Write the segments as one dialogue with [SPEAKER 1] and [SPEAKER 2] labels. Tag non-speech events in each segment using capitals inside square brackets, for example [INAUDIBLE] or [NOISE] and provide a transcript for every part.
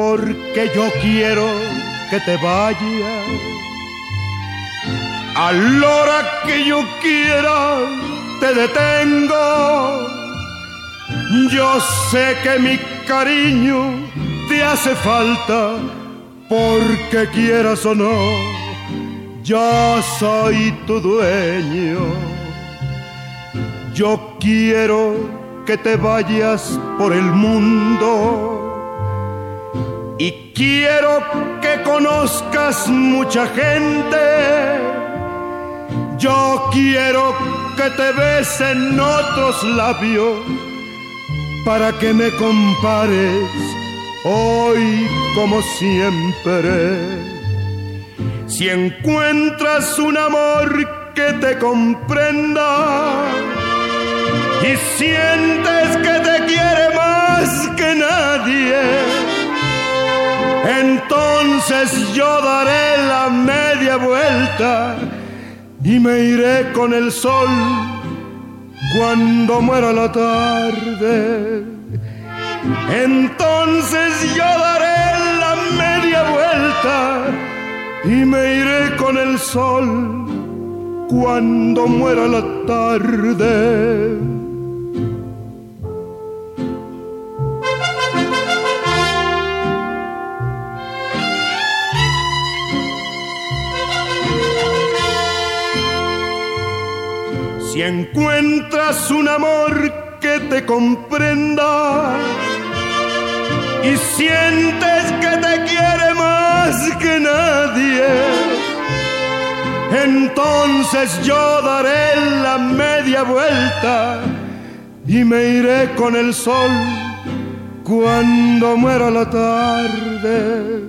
[SPEAKER 1] porque yo quiero que te vayas. A la hora que yo quiera te detengo. Yo sé que mi cariño te hace falta porque quieras o no, yo soy tu dueño. Yo quiero que te vayas por el mundo quiero que conozcas mucha gente. Yo quiero que te besen otros labios para que me compares hoy como siempre. Si encuentras un amor que te comprenda y sientes que te quiere más que nadie, entonces yo daré la media vuelta y me iré con el sol cuando muera la tarde. Entonces yo daré la media vuelta y me iré con el sol cuando muera la tarde. Si encuentras un amor que te comprenda y sientes que te quiere más que nadie, entonces yo daré la media vuelta y me iré con el sol cuando muera la tarde.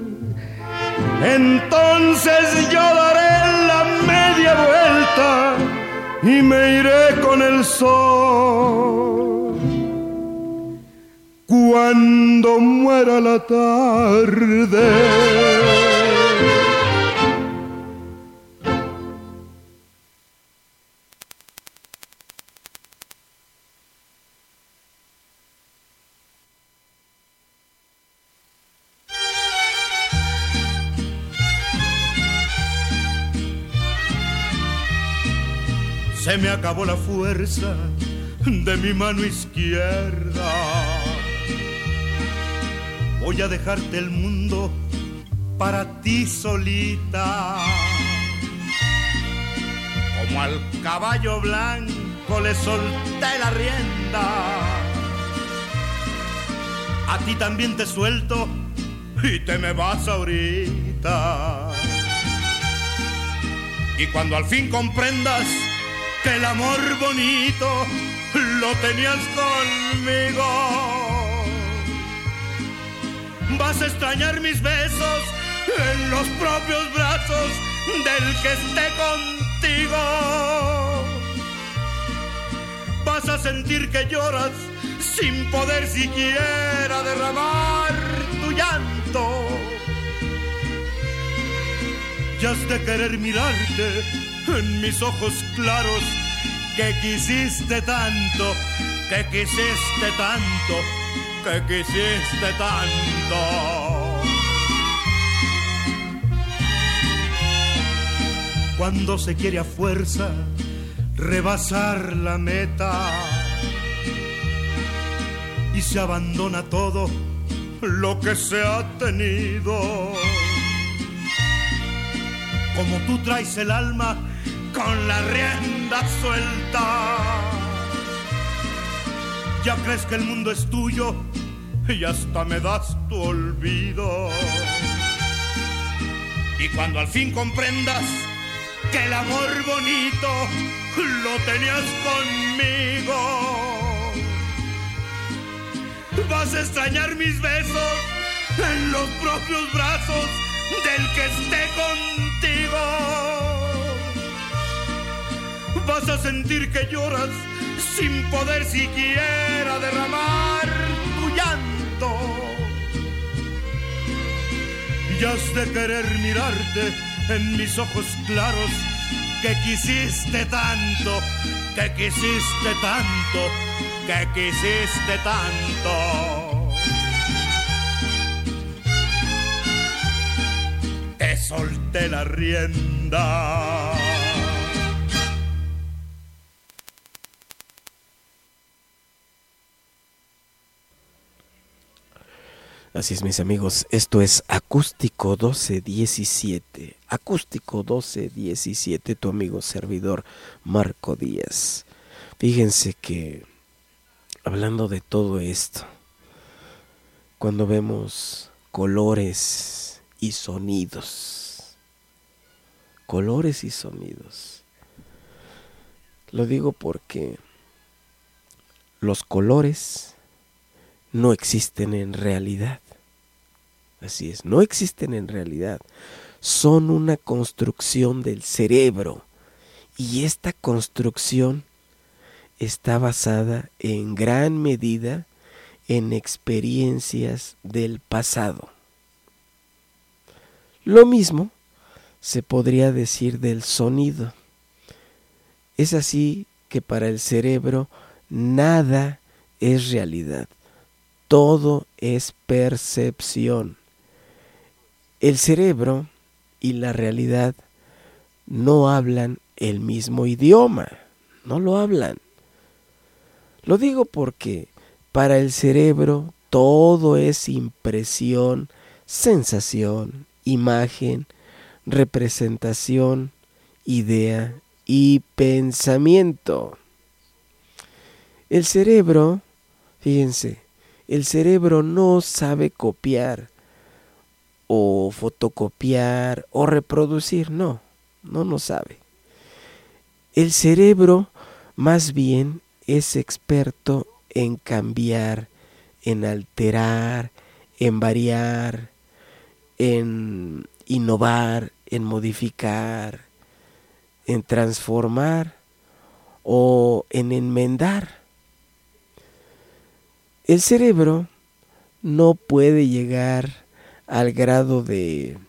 [SPEAKER 1] Entonces yo daré la media vuelta y me iré con el sol cuando muera la tarde. Se me acabó la fuerza de mi mano izquierda. Voy a dejarte el mundo para ti solita. Como al caballo blanco le solté la rienda. A ti también te suelto y te me vas ahorita. Y cuando al fin comprendas que el amor bonito lo tenías conmigo. Vas a extrañar mis besos en los propios brazos del que esté contigo. Vas a sentir que lloras sin poder siquiera derramar tu llanto. De querer mirarte en mis ojos claros que quisiste tanto, que quisiste tanto, que quisiste tanto. Cuando se quiere a fuerza rebasar la meta y se abandona todo lo que se ha tenido. Como tú traes el alma con la rienda suelta. Ya crees que el mundo es tuyo y hasta me das tu olvido. Y cuando al fin comprendas que el amor bonito lo tenías conmigo, vas a extrañar mis besos en los propios brazos del que esté contigo vas a sentir que lloras sin poder siquiera derramar tu llanto. Y has de querer mirarte en mis ojos claros que quisiste tanto, que quisiste tanto, que quisiste tanto. Solté la rienda.
[SPEAKER 2] Así es, mis amigos, esto es Acústico 1217. Acústico 1217, tu amigo servidor Marco Díaz. Fíjense que, hablando de todo esto, cuando vemos colores y sonidos, colores y sonidos, lo digo porque los colores no existen en realidad. Así es, no existen en realidad. Son una construcción del cerebro. Y esta construcción está basada en gran medida en experiencias del pasado. Lo mismo se podría decir del sonido. Es así que para el cerebro nada es realidad todo es percepción. El cerebro y la realidad no hablan el mismo idioma, no lo hablan. Lo digo porque para el cerebro todo es impresión, sensación, imagen, representación, idea y pensamiento. El cerebro, fíjense, el cerebro no sabe copiar o fotocopiar o reproducir, no, no lo sabe. El cerebro más bien es experto en cambiar, en alterar, en variar, en innovar, en modificar, en transformar o en enmendar. El cerebro no puede llegar al grado de...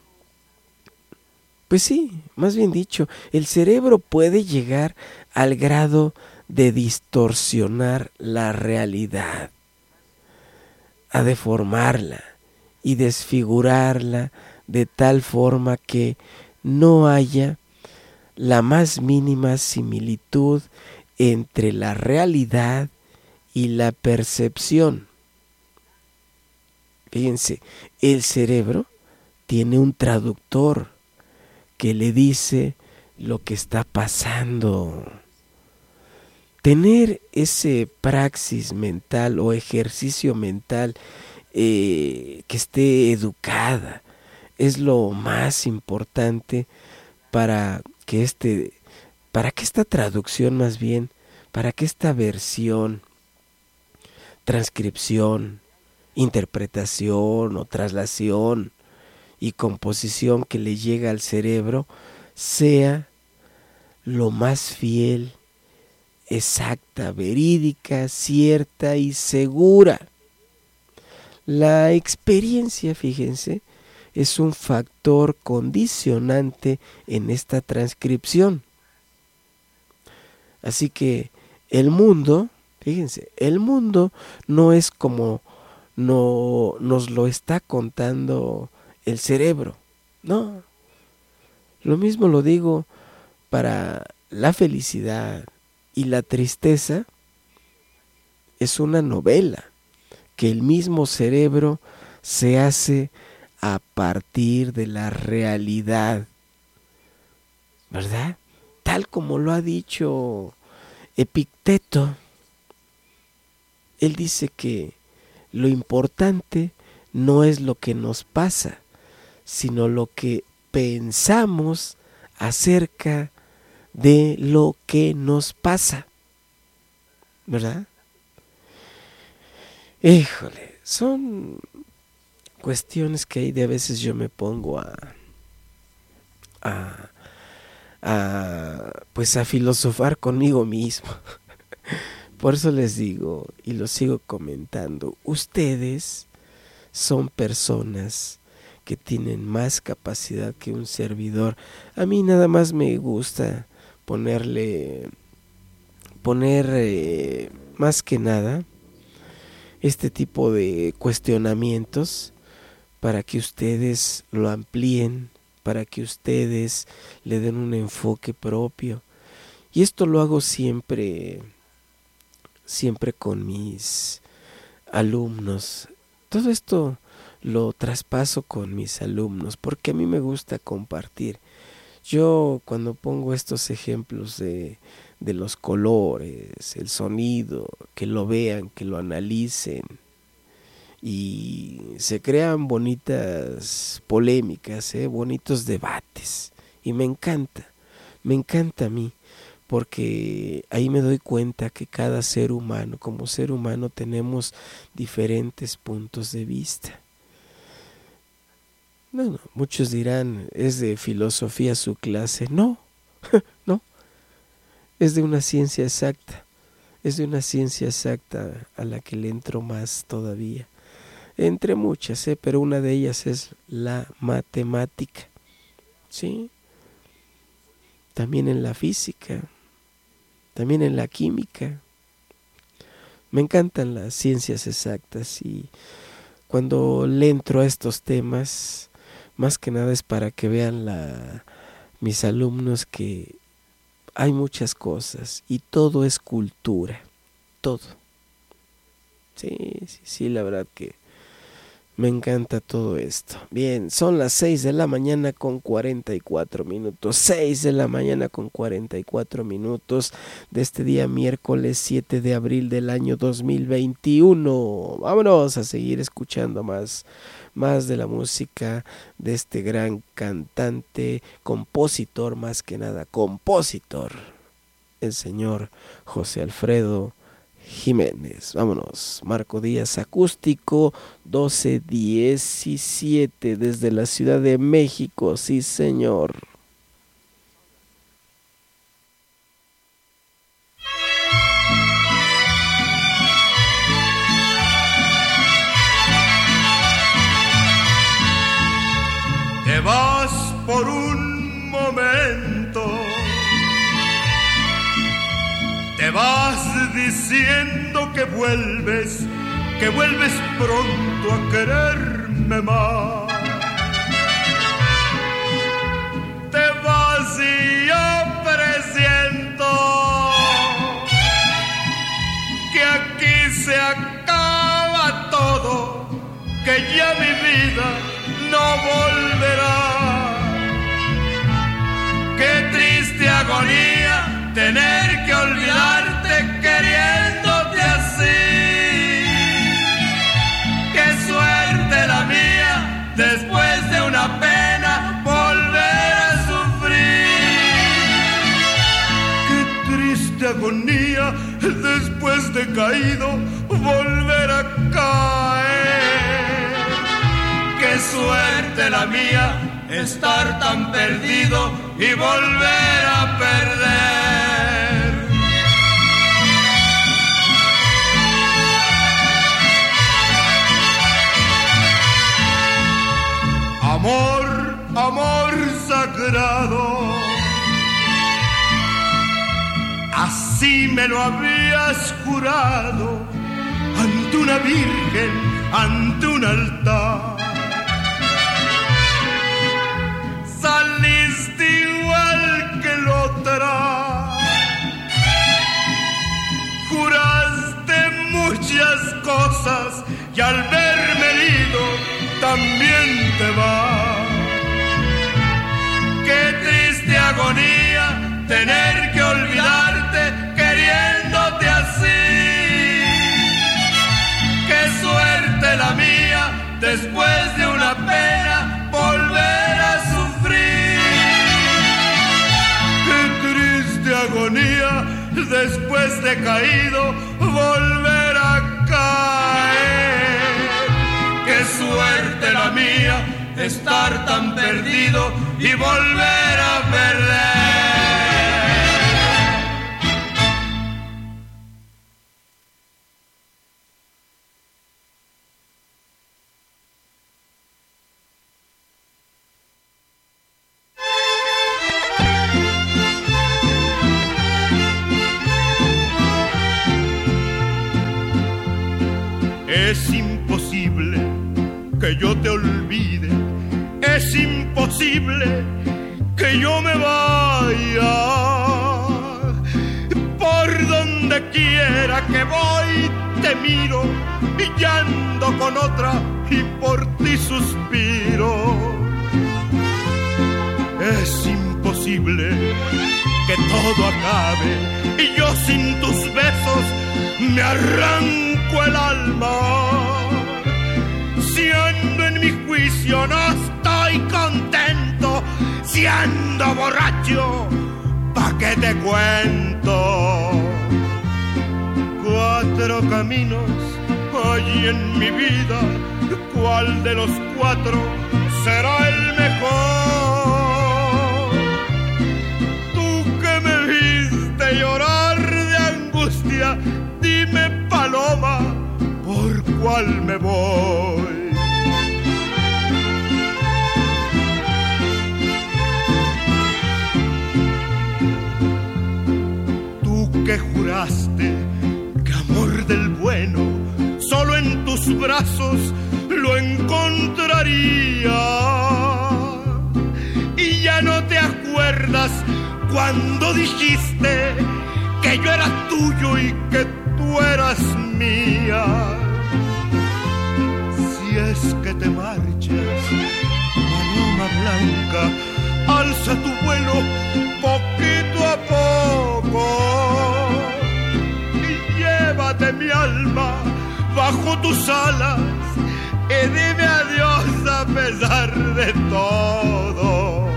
[SPEAKER 2] Pues sí, más bien dicho, el cerebro puede llegar al grado de distorsionar la realidad, a deformarla y desfigurarla de tal forma que no haya la más mínima similitud entre la realidad y la percepción. Fíjense, el cerebro tiene un traductor que le dice lo que está pasando. Tener ese praxis mental o ejercicio mental eh, que esté educada es lo más importante para que este, para que esta traducción más bien, para que esta versión transcripción, interpretación o traslación y composición que le llega al cerebro sea lo más fiel, exacta, verídica, cierta y segura. La experiencia, fíjense, es un factor condicionante en esta transcripción. Así que el mundo Fíjense, el mundo no es como no, nos lo está contando el cerebro. No. Lo mismo lo digo para la felicidad y la tristeza. Es una novela que el mismo cerebro se hace a partir de la realidad. ¿Verdad? Tal como lo ha dicho Epicteto él dice que lo importante no es lo que nos pasa, sino lo que pensamos acerca de lo que nos pasa. ¿Verdad? Híjole, son cuestiones que ahí de a veces yo me pongo a, a, a pues a filosofar conmigo mismo. [LAUGHS] Por eso les digo y lo sigo comentando, ustedes son personas que tienen más capacidad que un servidor. A mí nada más me gusta ponerle, poner eh, más que nada este tipo de cuestionamientos para que ustedes lo amplíen para que ustedes le den un enfoque propio. Y esto lo hago siempre, siempre con mis alumnos. Todo esto lo traspaso con mis alumnos porque a mí me gusta compartir. Yo cuando pongo estos ejemplos de, de los colores, el sonido, que lo vean, que lo analicen, y se crean bonitas polémicas, ¿eh? bonitos debates. Y me encanta, me encanta a mí, porque ahí me doy cuenta que cada ser humano, como ser humano, tenemos diferentes puntos de vista. No, no, muchos dirán, es de filosofía su clase. No, no, [LAUGHS] es de una ciencia exacta, es de una ciencia exacta a la que le entro más todavía. Entre muchas, ¿eh? pero una de ellas es la matemática. ¿Sí? También en la física, también en la química. Me encantan las ciencias exactas y cuando le entro a estos temas, más que nada es para que vean la, mis alumnos que hay muchas cosas y todo es cultura, todo. Sí, sí, sí, la verdad que me encanta todo esto. Bien, son las 6 de la mañana con 44 minutos. 6 de la mañana con 44 minutos de este día miércoles 7 de abril del año 2021. Vámonos a seguir escuchando más más de la música de este gran cantante, compositor más que nada, compositor, el señor José Alfredo Jiménez. Vámonos. Marco Díaz Acústico 1217 desde la Ciudad de México. Sí, señor.
[SPEAKER 1] Te vas por diciendo que vuelves, que vuelves pronto a quererme más. Caído, volver a caer. Qué suerte la mía, estar tan perdido y volver a perder. Amor, amor sagrado, así me lo habías jurado ante una virgen, ante un altar. Saliste igual que la otra, juraste muchas cosas y al verme herido también te va. Qué triste agonía tener que olvidarte así. Qué suerte la mía después de una pena volver a sufrir. Qué triste agonía después de caído volver a caer. Qué suerte la mía estar tan perdido y volver a perder. Juicio no estoy contento, si ando borracho, ¿pa' qué te cuento? Cuatro caminos hay en mi vida, ¿cuál de los cuatro será el mejor? Tú que me viste llorar de angustia, dime paloma, ¿por cuál me voy? Que juraste que amor del bueno solo en tus brazos lo encontraría. Y ya no te acuerdas cuando dijiste que yo era tuyo y que tú eras mía. Si es que te marchas, paloma blanca, alza tu vuelo poquito a poco alma bajo tus alas y dime adiós a pesar de todo.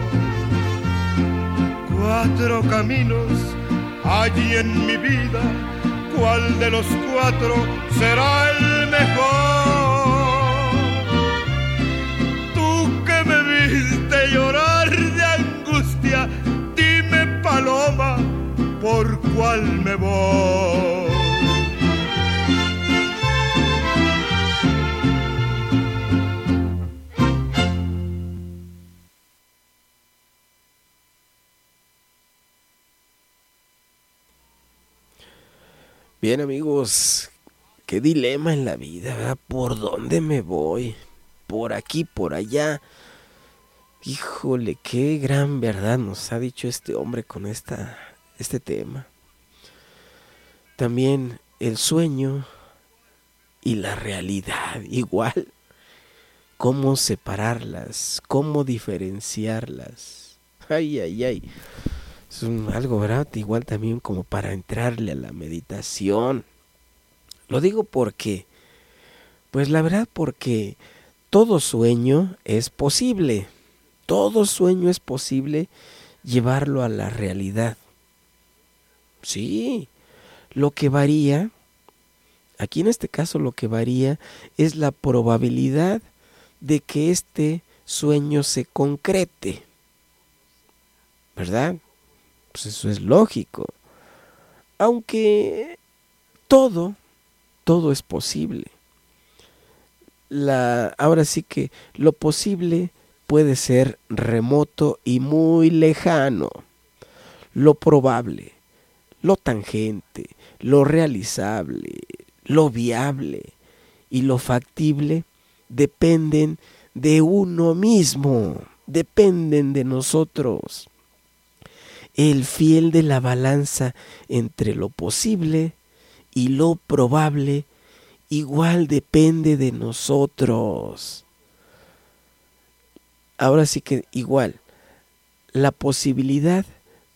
[SPEAKER 1] Cuatro caminos allí en mi vida, ¿cuál de los cuatro será el mejor? Tú que me viste llorar de angustia, dime paloma, ¿por cuál me voy?
[SPEAKER 2] Bien amigos, qué dilema en la vida, ¿verdad? ¿Por dónde me voy? ¿Por aquí, por allá? Híjole, qué gran verdad nos ha dicho este hombre con esta, este tema. También el sueño y la realidad, [LAUGHS] igual. ¿Cómo separarlas? ¿Cómo diferenciarlas? Ay, ay, ay. Es un, algo, ¿verdad? Igual también como para entrarle a la meditación. Lo digo porque, pues la verdad porque todo sueño es posible. Todo sueño es posible llevarlo a la realidad. Sí, lo que varía, aquí en este caso lo que varía es la probabilidad de que este sueño se concrete. ¿Verdad? Pues eso es lógico. Aunque todo, todo es posible. La, ahora sí que lo posible puede ser remoto y muy lejano. Lo probable, lo tangente, lo realizable, lo viable y lo factible dependen de uno mismo, dependen de nosotros. El fiel de la balanza entre lo posible y lo probable igual depende de nosotros. Ahora sí que igual, la posibilidad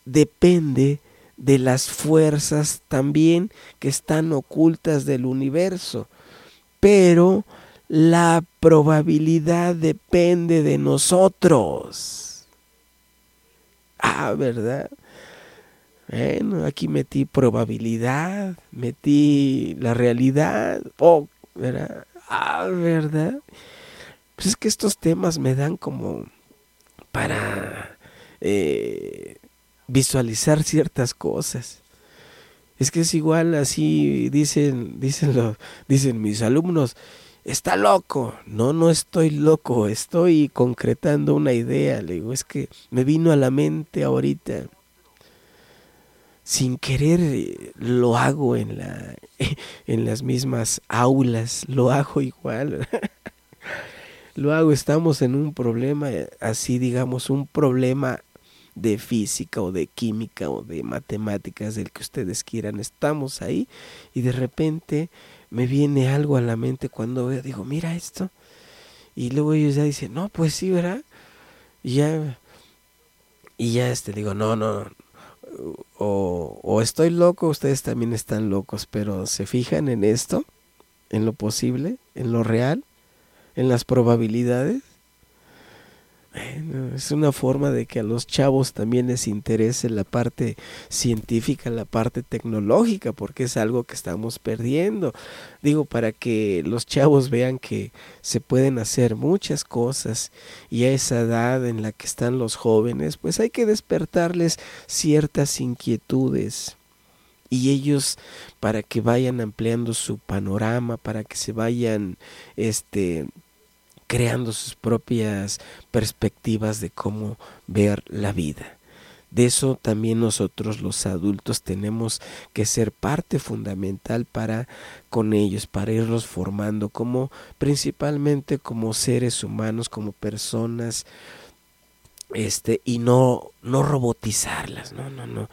[SPEAKER 2] depende de las fuerzas también que están ocultas del universo, pero la probabilidad depende de nosotros. Ah, ¿verdad? Bueno, aquí metí probabilidad, metí la realidad, oh, ¿verdad? Ah, ¿verdad? Pues es que estos temas me dan como para eh, visualizar ciertas cosas. Es que es igual así dicen, dicen, los, dicen mis alumnos, está loco. No, no estoy loco, estoy concretando una idea. Le digo, es que me vino a la mente ahorita. Sin querer lo hago en, la, [LAUGHS] en las mismas aulas, lo hago igual. [LAUGHS] Luego estamos en un problema, así digamos, un problema de física o de química o de matemáticas, del que ustedes quieran. Estamos ahí y de repente me viene algo a la mente cuando veo, digo, mira esto. Y luego ellos ya dicen, no, pues sí, ¿verdad? Y ya, y ya este, digo, no, no, o, o estoy loco, ustedes también están locos, pero se fijan en esto, en lo posible, en lo real, en las probabilidades es una forma de que a los chavos también les interese la parte científica, la parte tecnológica, porque es algo que estamos perdiendo. Digo, para que los chavos vean que se pueden hacer muchas cosas y a esa edad en la que están los jóvenes, pues hay que despertarles ciertas inquietudes y ellos para que vayan ampliando su panorama, para que se vayan este creando sus propias perspectivas de cómo ver la vida. De eso también nosotros los adultos tenemos que ser parte fundamental para con ellos, para irlos formando como principalmente como seres humanos, como personas, este, y no, no robotizarlas, no, no, no.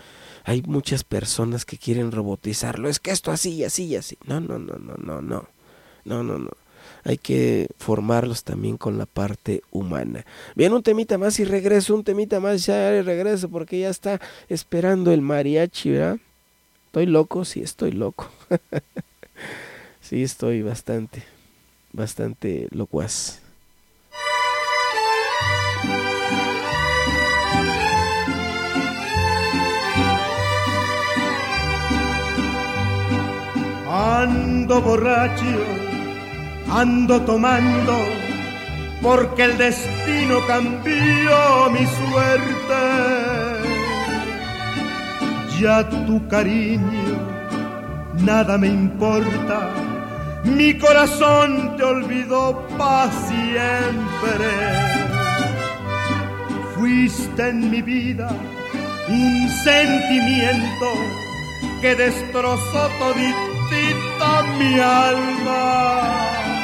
[SPEAKER 2] Hay muchas personas que quieren robotizarlo, es que esto así y así y así. No, no, no, no, no, no. No, no, no hay que formarlos también con la parte humana. Bien, un temita más y regreso, un temita más ya y regreso porque ya está esperando el mariachi, ¿verdad? ¿Estoy loco? Sí, estoy loco. [LAUGHS] sí, estoy bastante, bastante locuaz.
[SPEAKER 1] Ando borracho ando tomando porque el destino cambió mi suerte. Ya tu cariño nada me importa, mi corazón te olvidó para siempre. Fuiste en mi vida un sentimiento que destrozó toditita mi alma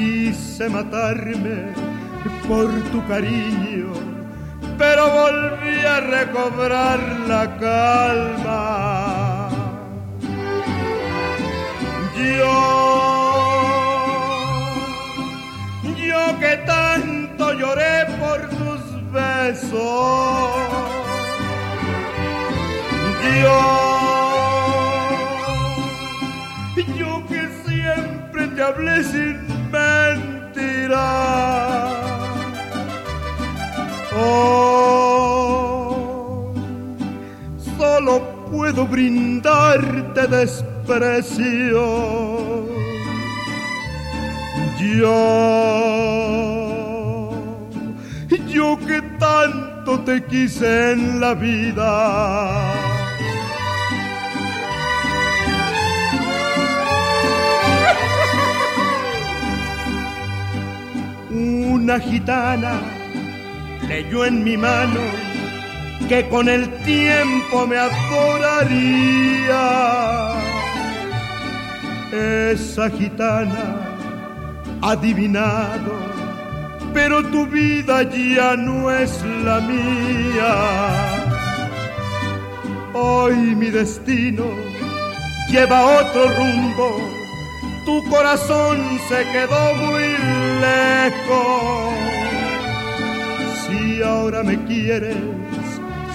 [SPEAKER 1] quise matarme por tu cariño, pero volví a recobrar la calma. Yo, yo que tanto lloré por tus besos, yo, yo que siempre te hablé sin Oh, solo puedo brindarte desprecio. Yo, yo que tanto te quise en la vida una gitana leyó en mi mano que con el tiempo me adoraría. Esa gitana adivinado, pero tu vida ya no es la mía. Hoy mi destino lleva otro rumbo tu corazón se quedó muy lejos. Si ahora me quieres,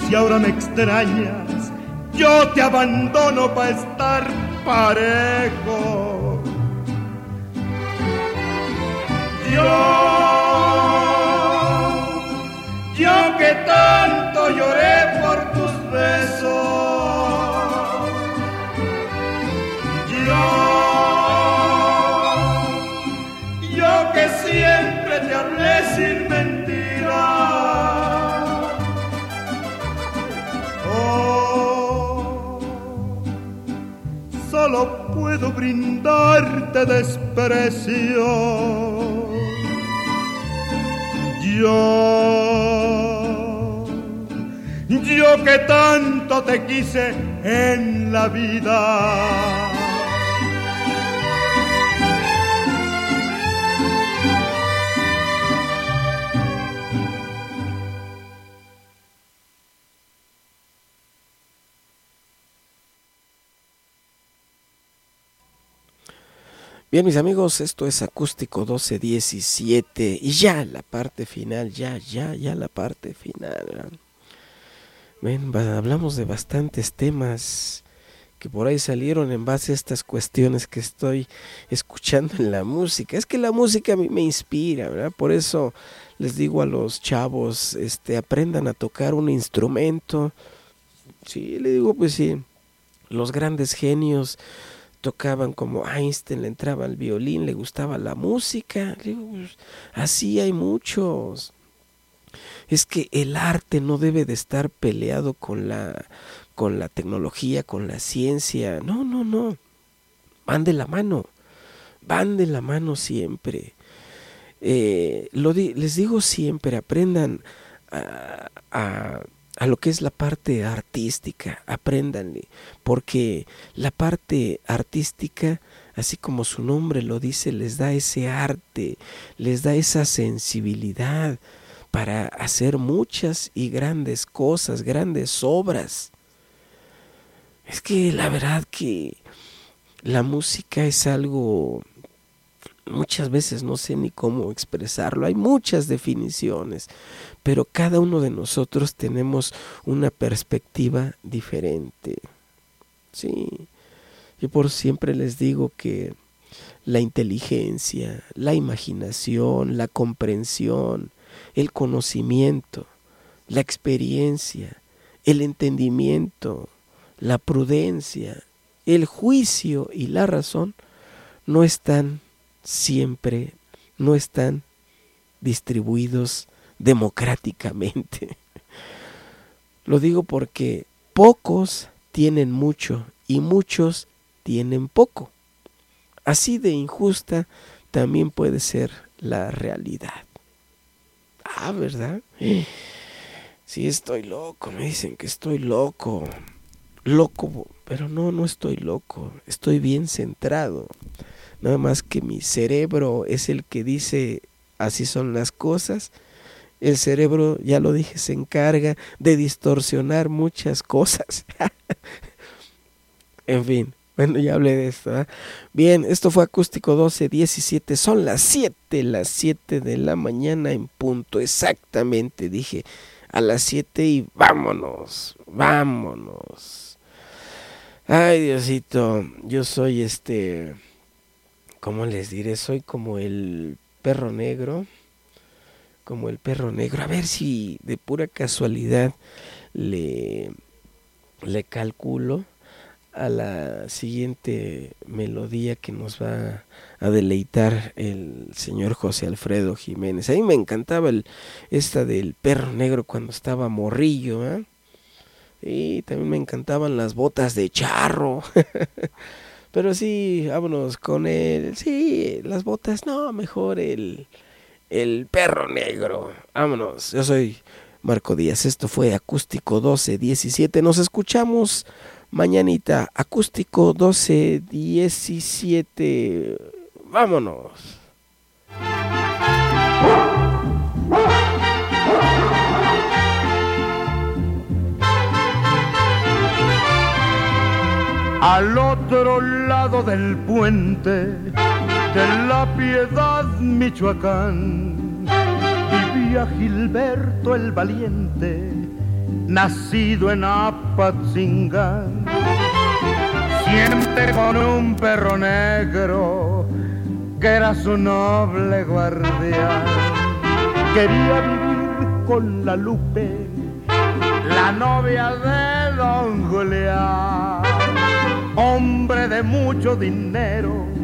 [SPEAKER 1] si ahora me extrañas, yo te abandono para estar parejo. Yo, yo que tanto lloré por tus besos. Brindarte desprecio. Yo, yo que tanto te quise en la vida.
[SPEAKER 2] Bien, mis amigos, esto es Acústico 1217 y ya la parte final, ya, ya, ya la parte final. Ven, hablamos de bastantes temas que por ahí salieron en base a estas cuestiones que estoy escuchando en la música. Es que la música a mí me inspira, ¿verdad? Por eso les digo a los chavos, este, aprendan a tocar un instrumento. Sí, le digo, pues sí, los grandes genios tocaban como Einstein, le entraba el violín, le gustaba la música. Pues, así hay muchos. Es que el arte no debe de estar peleado con la, con la tecnología, con la ciencia. No, no, no. Van de la mano. Van de la mano siempre. Eh, les digo siempre, aprendan a lo que es la parte artística, apréndanle, porque la parte artística, así como su nombre lo dice, les da ese arte, les da esa sensibilidad para hacer muchas y grandes cosas, grandes obras. Es que la verdad que la música es algo muchas veces no sé ni cómo expresarlo, hay muchas definiciones, pero cada uno de nosotros tenemos una perspectiva diferente. Sí, yo por siempre les digo que la inteligencia, la imaginación, la comprensión, el conocimiento, la experiencia, el entendimiento, la prudencia, el juicio y la razón no están siempre, no están distribuidos democráticamente. [LAUGHS] Lo digo porque pocos tienen mucho y muchos tienen poco. Así de injusta también puede ser la realidad. Ah, ¿verdad? [GASPS] Sí, estoy loco, me dicen que estoy loco. Loco, pero no, no estoy loco, estoy bien centrado. Nada más que mi cerebro es el que dice así son las cosas el cerebro, ya lo dije, se encarga de distorsionar muchas cosas. [LAUGHS] en fin, bueno, ya hablé de esto. ¿eh? Bien, esto fue Acústico 12, 17. Son las 7, las 7 de la mañana en punto. Exactamente, dije a las 7 y vámonos, vámonos. Ay, Diosito, yo soy este, ¿cómo les diré? Soy como el perro negro como el perro negro. A ver si de pura casualidad le, le calculo a la siguiente melodía que nos va a deleitar el señor José Alfredo Jiménez. A mí me encantaba el, esta del perro negro cuando estaba morrillo. ¿eh? Y también me encantaban las botas de charro. [LAUGHS] Pero sí, vámonos con él. Sí, las botas, no, mejor el, el perro negro. Vámonos, yo soy Marco Díaz. Esto fue Acústico 1217. Nos escuchamos mañanita. Acústico 1217. Vámonos.
[SPEAKER 1] Al otro lado del puente de la Piedad, Michoacán, vivía Gilberto el Valiente, nacido en Apatzingán. Siempre con un perro negro, que era su noble guardián. Quería vivir con la Lupe, la novia de don Julián, hombre de mucho dinero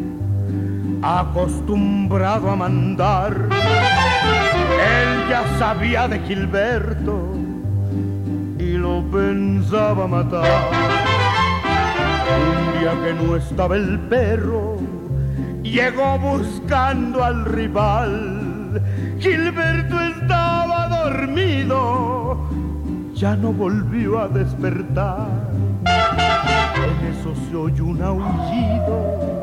[SPEAKER 1] acostumbrado a mandar. Él ya sabía de Gilberto y lo pensaba matar. Un día que no estaba el perro, llegó buscando al rival. Gilberto estaba dormido, ya no volvió a despertar. En eso se oyó un aullido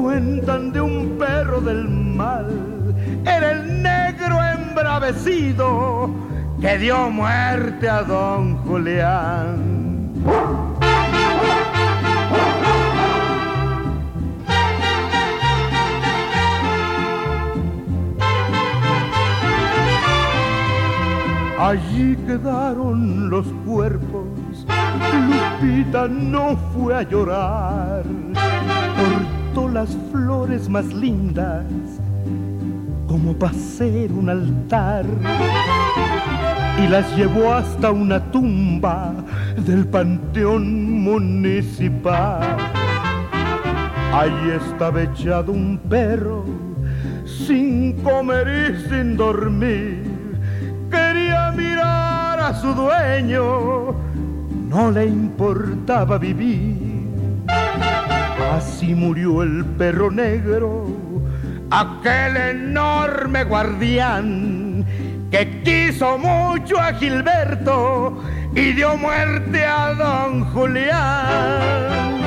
[SPEAKER 1] cuentan de un perro del mal. Era el negro embravecido que dio muerte a don Julián. Allí quedaron los cuerpos, Lupita no fue a llorar las flores más lindas como para ser un altar y las llevó hasta una tumba del panteón municipal. Ahí estaba echado un perro sin comer y sin dormir. Quería mirar a su dueño, no le importaba vivir. Así murió el perro negro, aquel enorme guardián que quiso mucho a Gilberto y dio muerte a don Julián.